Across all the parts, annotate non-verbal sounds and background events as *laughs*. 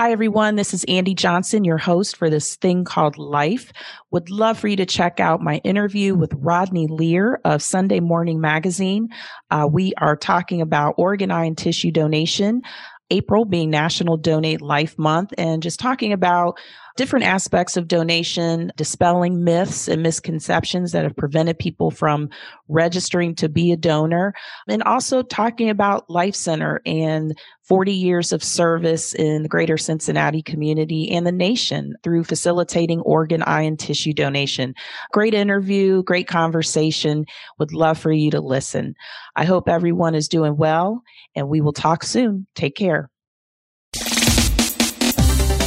Hi, everyone. This is Andy Johnson, your host for this thing called Life. Would love for you to check out my interview with Rodney Lear of Sunday Morning Magazine. Uh, we are talking about organ, eye, and tissue donation. April being National Donate Life Month, and just talking about different aspects of donation, dispelling myths and misconceptions that have prevented people from registering to be a donor, and also talking about Life Center and 40 years of service in the greater Cincinnati community and the nation through facilitating organ, eye, and tissue donation. Great interview, great conversation. Would love for you to listen. I hope everyone is doing well, and we will talk soon. Take care.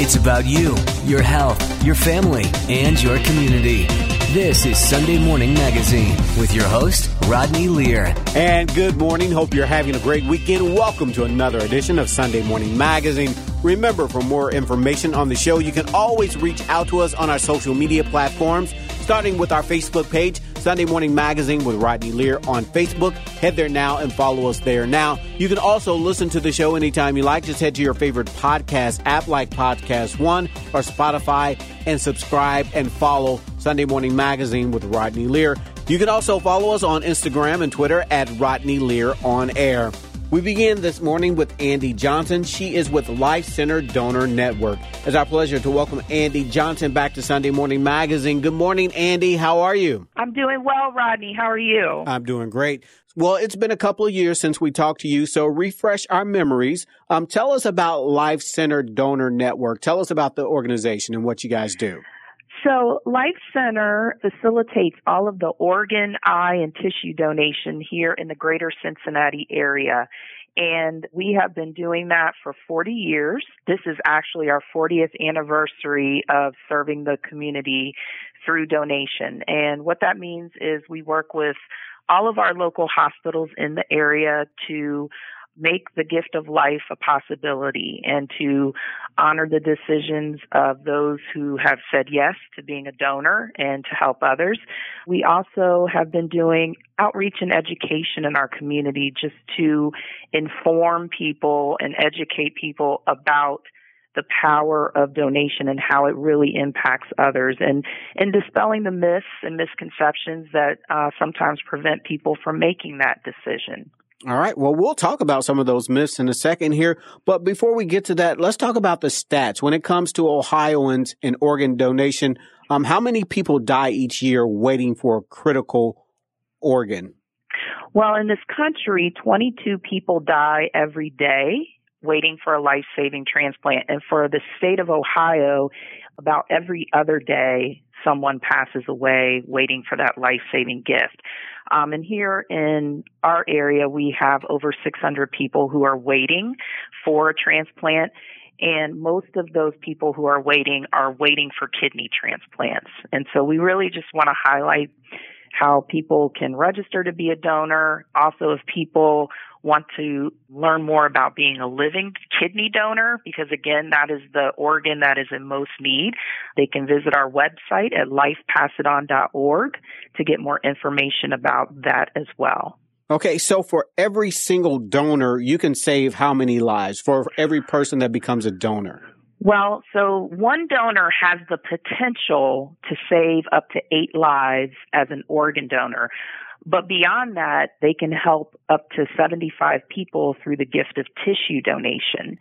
It's about you, your health, your family, and your community. This is Sunday Morning Magazine with your host, Rodney Lear. And good morning. Hope you're having a great weekend. Welcome to another edition of Sunday Morning Magazine. Remember, for more information on the show, you can always reach out to us on our social media platforms, starting with our Facebook page Sunday Morning Magazine with Rodney Lear on Facebook. Head there now and follow us there now. You can also listen to the show anytime you like. Just head to your favorite podcast app like Podcast One or Spotify and subscribe and follow Sunday Morning Magazine with Rodney Lear. You can also follow us on Instagram and Twitter at Rodney Lear on Air. We begin this morning with Andy Johnson. She is with Life Center Donor Network. It's our pleasure to welcome Andy Johnson back to Sunday Morning Magazine. Good morning, Andy. How are you? I'm doing well, Rodney. How are you? I'm doing great. Well, it's been a couple of years since we talked to you, so refresh our memories. Um, tell us about Life Center Donor Network. Tell us about the organization and what you guys do. So Life Center facilitates all of the organ, eye, and tissue donation here in the greater Cincinnati area. And we have been doing that for 40 years. This is actually our 40th anniversary of serving the community through donation. And what that means is we work with all of our local hospitals in the area to make the gift of life a possibility and to honor the decisions of those who have said yes to being a donor and to help others. We also have been doing outreach and education in our community just to inform people and educate people about the power of donation and how it really impacts others and and dispelling the myths and misconceptions that uh, sometimes prevent people from making that decision. All right. Well, we'll talk about some of those myths in a second here. But before we get to that, let's talk about the stats. When it comes to Ohioans and organ donation, um, how many people die each year waiting for a critical organ? Well, in this country, 22 people die every day waiting for a life saving transplant. And for the state of Ohio, about every other day, someone passes away waiting for that life saving gift. Um, and here in our area, we have over 600 people who are waiting for a transplant. And most of those people who are waiting are waiting for kidney transplants. And so we really just want to highlight how people can register to be a donor. Also, if people want to learn more about being a living kidney donor, because again, that is the organ that is in most need, they can visit our website at lifepassiton.org to get more information about that as well. Okay, so for every single donor, you can save how many lives for every person that becomes a donor? Well, so one donor has the potential to save up to eight lives as an organ donor. But beyond that, they can help up to 75 people through the gift of tissue donation.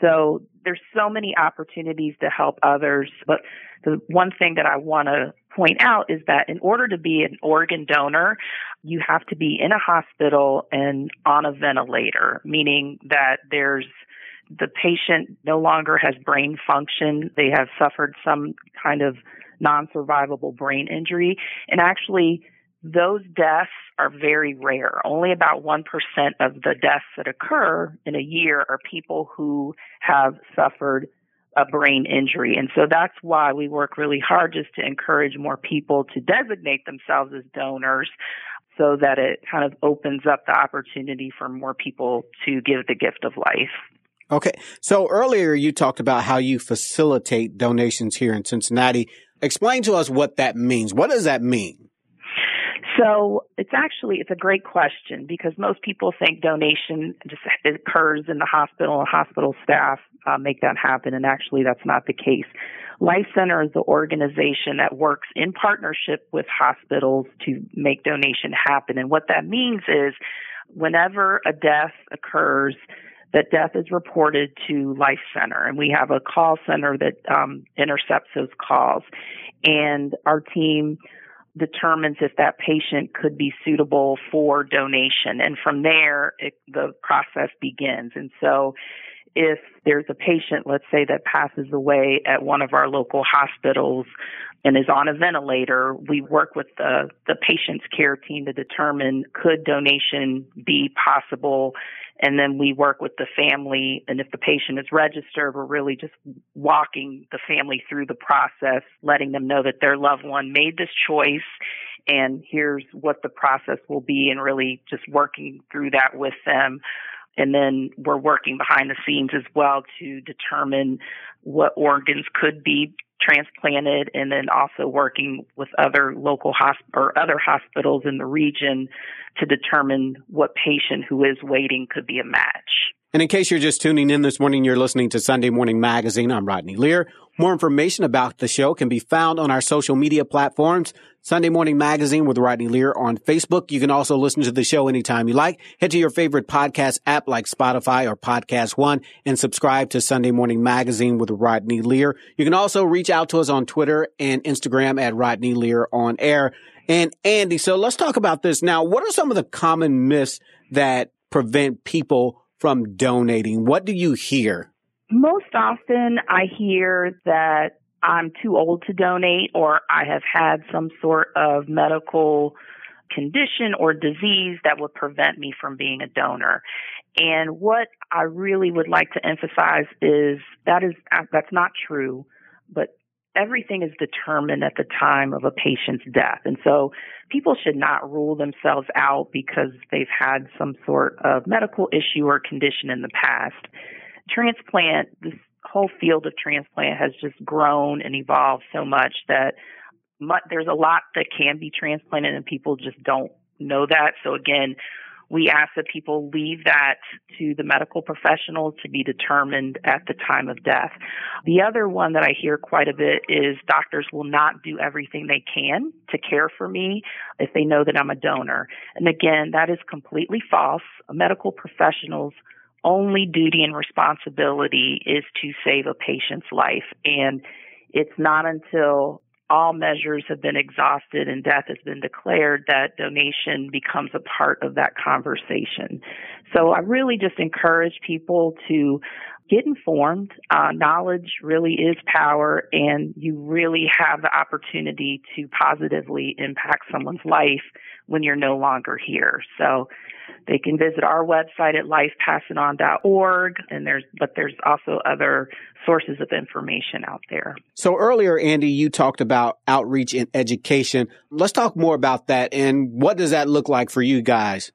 So there's so many opportunities to help others. But the one thing that I want to point out is that in order to be an organ donor, you have to be in a hospital and on a ventilator, meaning that there's the patient no longer has brain function. They have suffered some kind of non-survivable brain injury. And actually, those deaths are very rare. Only about 1% of the deaths that occur in a year are people who have suffered a brain injury. And so that's why we work really hard just to encourage more people to designate themselves as donors so that it kind of opens up the opportunity for more people to give the gift of life. Okay. So earlier you talked about how you facilitate donations here in Cincinnati. Explain to us what that means. What does that mean? So it's actually it's a great question because most people think donation just occurs in the hospital and hospital staff uh, make that happen. And actually, that's not the case. Life Center is the organization that works in partnership with hospitals to make donation happen. And what that means is whenever a death occurs, that death is reported to Life Center, and we have a call center that um, intercepts those calls. And our team determines if that patient could be suitable for donation. And from there, it, the process begins. And so if there's a patient, let's say, that passes away at one of our local hospitals and is on a ventilator, we work with the, the patient's care team to determine could donation be possible. And then we work with the family. And if the patient is registered, we're really just walking the family through the process, letting them know that their loved one made this choice and here's what the process will be and really just working through that with them. And then we're working behind the scenes as well to determine what organs could be transplanted and then also working with other local hosp- or other hospitals in the region to determine what patient who is waiting could be a match. And in case you're just tuning in this morning, you're listening to Sunday Morning Magazine. I'm Rodney Lear. More information about the show can be found on our social media platforms. Sunday Morning Magazine with Rodney Lear on Facebook. You can also listen to the show anytime you like. Head to your favorite podcast app like Spotify or Podcast One and subscribe to Sunday Morning Magazine with Rodney Lear. You can also reach out to us on Twitter and Instagram at Rodney Lear on air. And Andy, so let's talk about this now. What are some of the common myths that prevent people from donating? What do you hear? Most often I hear that I'm too old to donate or I have had some sort of medical condition or disease that would prevent me from being a donor. And what I really would like to emphasize is that is that's not true, but everything is determined at the time of a patient's death. And so people should not rule themselves out because they've had some sort of medical issue or condition in the past. Transplant, this whole field of transplant has just grown and evolved so much that there's a lot that can be transplanted and people just don't know that. So again, we ask that people leave that to the medical professional to be determined at the time of death. The other one that I hear quite a bit is doctors will not do everything they can to care for me if they know that I'm a donor. And again, that is completely false. Medical professionals only duty and responsibility is to save a patient's life. And it's not until all measures have been exhausted and death has been declared, that donation becomes a part of that conversation. So I really just encourage people to get informed. Uh, knowledge really is power, and you really have the opportunity to positively impact someone's life when you're no longer here. So they can visit our website at lifepassiton.org, and there's but there's also other sources of information out there. So earlier, Andy, you talked about outreach and education. Let's talk more about that, and what does that look like for you guys?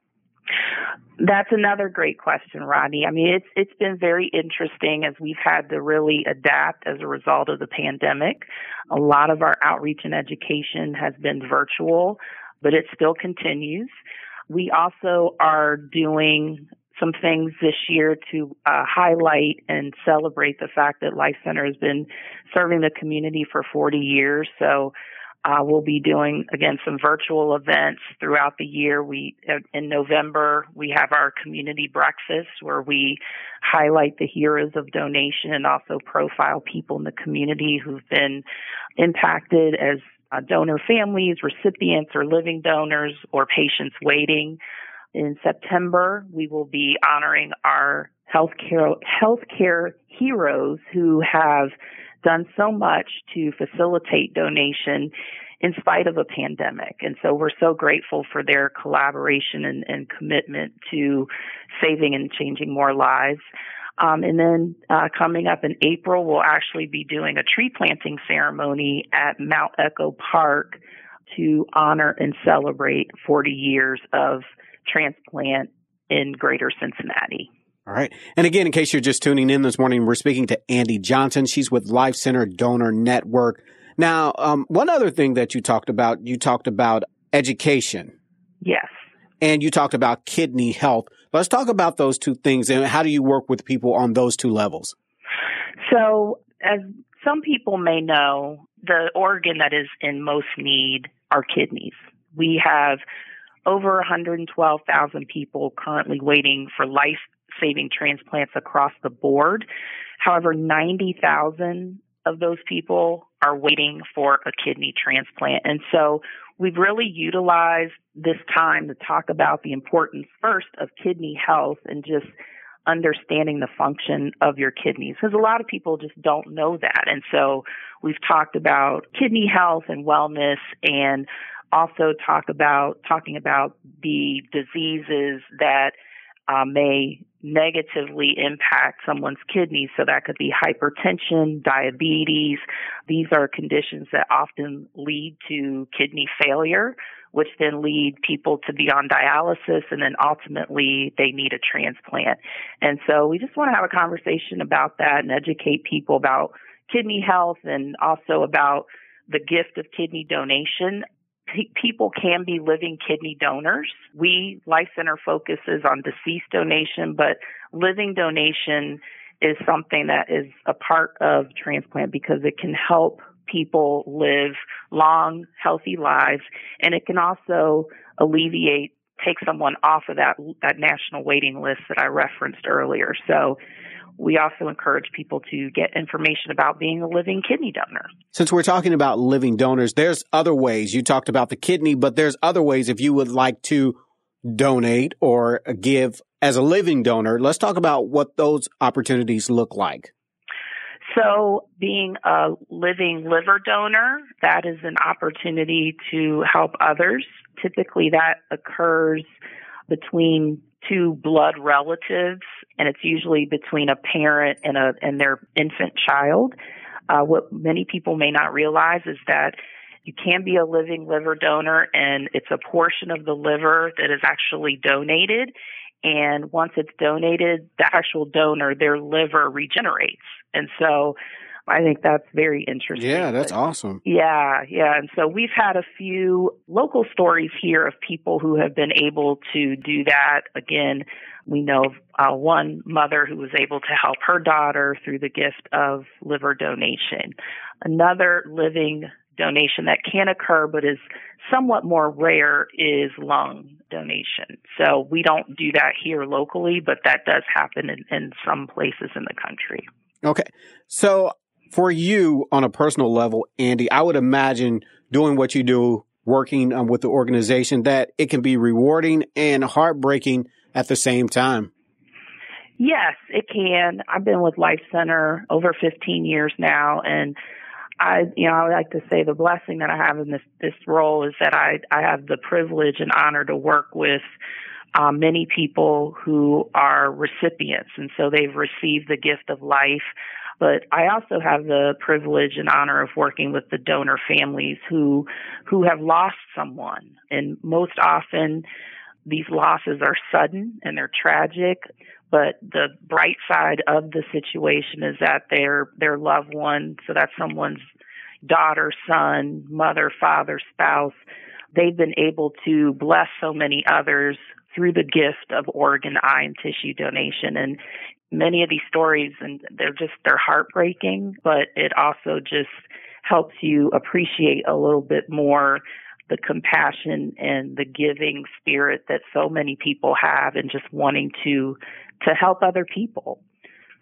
That's another great question, Rodney. I mean, it's it's been very interesting as we've had to really adapt as a result of the pandemic. A lot of our outreach and education has been virtual, but it still continues. We also are doing some things this year to uh, highlight and celebrate the fact that Life Center has been serving the community for 40 years. So uh, we'll be doing again some virtual events throughout the year. We uh, in November we have our community breakfast where we highlight the heroes of donation and also profile people in the community who've been impacted as uh, donor families, recipients, or living donors, or patients waiting. In September, we will be honoring our healthcare healthcare heroes who have done so much to facilitate donation in spite of a pandemic. And so we're so grateful for their collaboration and, and commitment to saving and changing more lives. Um, and then uh, coming up in April, we'll actually be doing a tree planting ceremony at Mount Echo Park to honor and celebrate 40 years of transplant in greater Cincinnati. All right. And again, in case you're just tuning in this morning, we're speaking to Andy Johnson. She's with Life Center Donor Network. Now, um, one other thing that you talked about, you talked about education. Yes. And you talked about kidney health. Let's talk about those two things and how do you work with people on those two levels? So, as some people may know, the organ that is in most need are kidneys. We have over 112,000 people currently waiting for life saving transplants across the board. However, 90,000 of those people are waiting for a kidney transplant. And so we've really utilized this time to talk about the importance first of kidney health and just understanding the function of your kidneys because a lot of people just don't know that. And so we've talked about kidney health and wellness and also talk about talking about the diseases that uh, may negatively impact someone's kidneys. So that could be hypertension, diabetes. These are conditions that often lead to kidney failure, which then lead people to be on dialysis and then ultimately they need a transplant. And so we just want to have a conversation about that and educate people about kidney health and also about the gift of kidney donation people can be living kidney donors. We, Life Center, focuses on deceased donation, but living donation is something that is a part of transplant because it can help people live long, healthy lives, and it can also alleviate, take someone off of that that national waiting list that I referenced earlier. So we also encourage people to get information about being a living kidney donor. Since we're talking about living donors, there's other ways. You talked about the kidney, but there's other ways if you would like to donate or give as a living donor. Let's talk about what those opportunities look like. So, being a living liver donor, that is an opportunity to help others. Typically, that occurs between two blood relatives, and it's usually between a parent and a and their infant child. Uh, what many people may not realize is that you can be a living liver donor, and it's a portion of the liver that is actually donated. And once it's donated, the actual donor, their liver regenerates. And so I think that's very interesting. Yeah, that's but, awesome. Yeah, yeah. And so we've had a few local stories here of people who have been able to do that. Again, we know of uh, one mother who was able to help her daughter through the gift of liver donation. Another living donation that can occur but is somewhat more rare is lung donation. So we don't do that here locally, but that does happen in, in some places in the country. Okay. So for you on a personal level, Andy, I would imagine doing what you do, working um, with the organization, that it can be rewarding and heartbreaking at the same time. Yes, it can. I've been with Life Center over 15 years now, and I, you know, I like to say the blessing that I have in this this role is that I I have the privilege and honor to work with um, many people who are recipients, and so they've received the gift of life but I also have the privilege and honor of working with the donor families who who have lost someone. And most often these losses are sudden and they're tragic, but the bright side of the situation is that their their loved one, so that's someone's daughter, son, mother, father, spouse, they've been able to bless so many others through the gift of organ, eye, and tissue donation. And many of these stories and they're just they're heartbreaking, but it also just helps you appreciate a little bit more the compassion and the giving spirit that so many people have and just wanting to to help other people.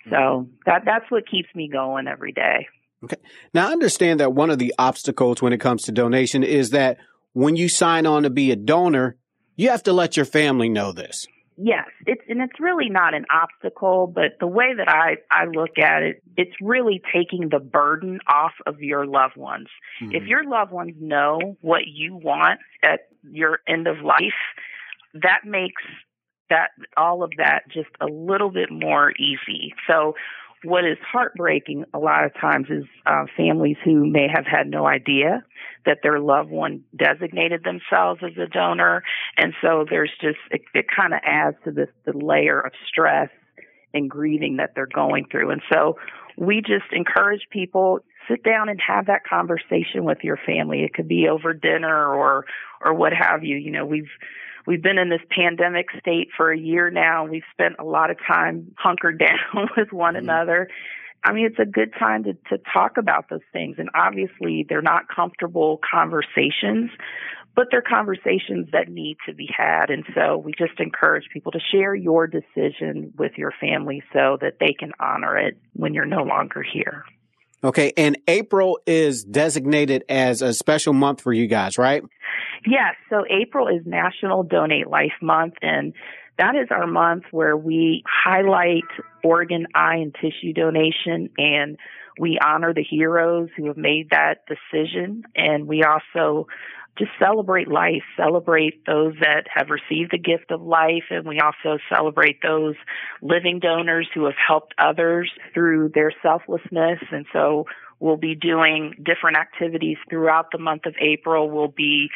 So that that's what keeps me going every day. Okay. Now I understand that one of the obstacles when it comes to donation is that when you sign on to be a donor, you have to let your family know this yes, it's and it's really not an obstacle, but the way that I I look at it, it's really taking the burden off of your loved ones. Mm-hmm. If your loved ones know what you want at your end of life, that makes that all of that just a little bit more easy. So what is heartbreaking a lot of times is uh, families who may have had no idea that their loved one designated themselves as a donor, and so there's just it, it kind of adds to this the layer of stress and grieving that they're going through, and so we just encourage people sit down and have that conversation with your family. It could be over dinner or or what have you. You know, we've we've been in this pandemic state for a year now. We've spent a lot of time hunkered *laughs* down with one mm-hmm. another. I mean, it's a good time to, to talk about those things. And obviously, they're not comfortable conversations, but they're conversations that need to be had. And so we just encourage people to share your decision with your family so that they can honor it when you're no longer here. Okay. And April is designated as a special month for you guys, right? Yes. So April is National Donate Life Month. And that is our month where we highlight organ, eye, and tissue donation and we honor the heroes who have made that decision. And we also just celebrate life, celebrate those that have received the gift of life, and we also celebrate those living donors who have helped others through their selflessness. And so We'll be doing different activities throughout the month of April. We'll be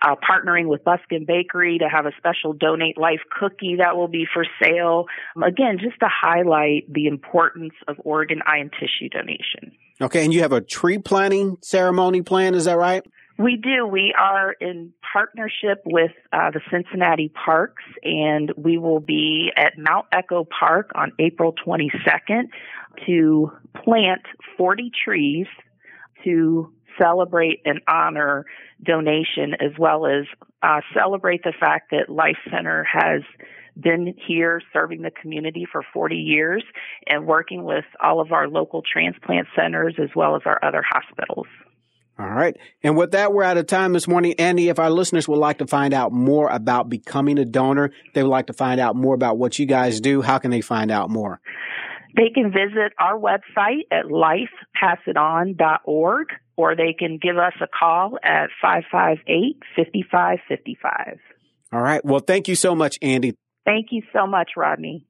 uh, partnering with Busken Bakery to have a special Donate Life cookie that will be for sale. Again, just to highlight the importance of organ, eye, and tissue donation. Okay, and you have a tree planting ceremony planned, is that right? We do. We are in partnership with uh, the Cincinnati Parks, and we will be at Mount Echo Park on April 22nd to plant 40 trees to celebrate and honor donation as well as uh, celebrate the fact that Life Center has been here serving the community for 40 years and working with all of our local transplant centers as well as our other hospitals. All right. And with that, we're out of time this morning. Andy, if our listeners would like to find out more about becoming a donor, they would like to find out more about what you guys do, how can they find out more? They can visit our website at lifepassiton.org or they can give us a call at 558 5555. All right. Well, thank you so much, Andy. Thank you so much, Rodney.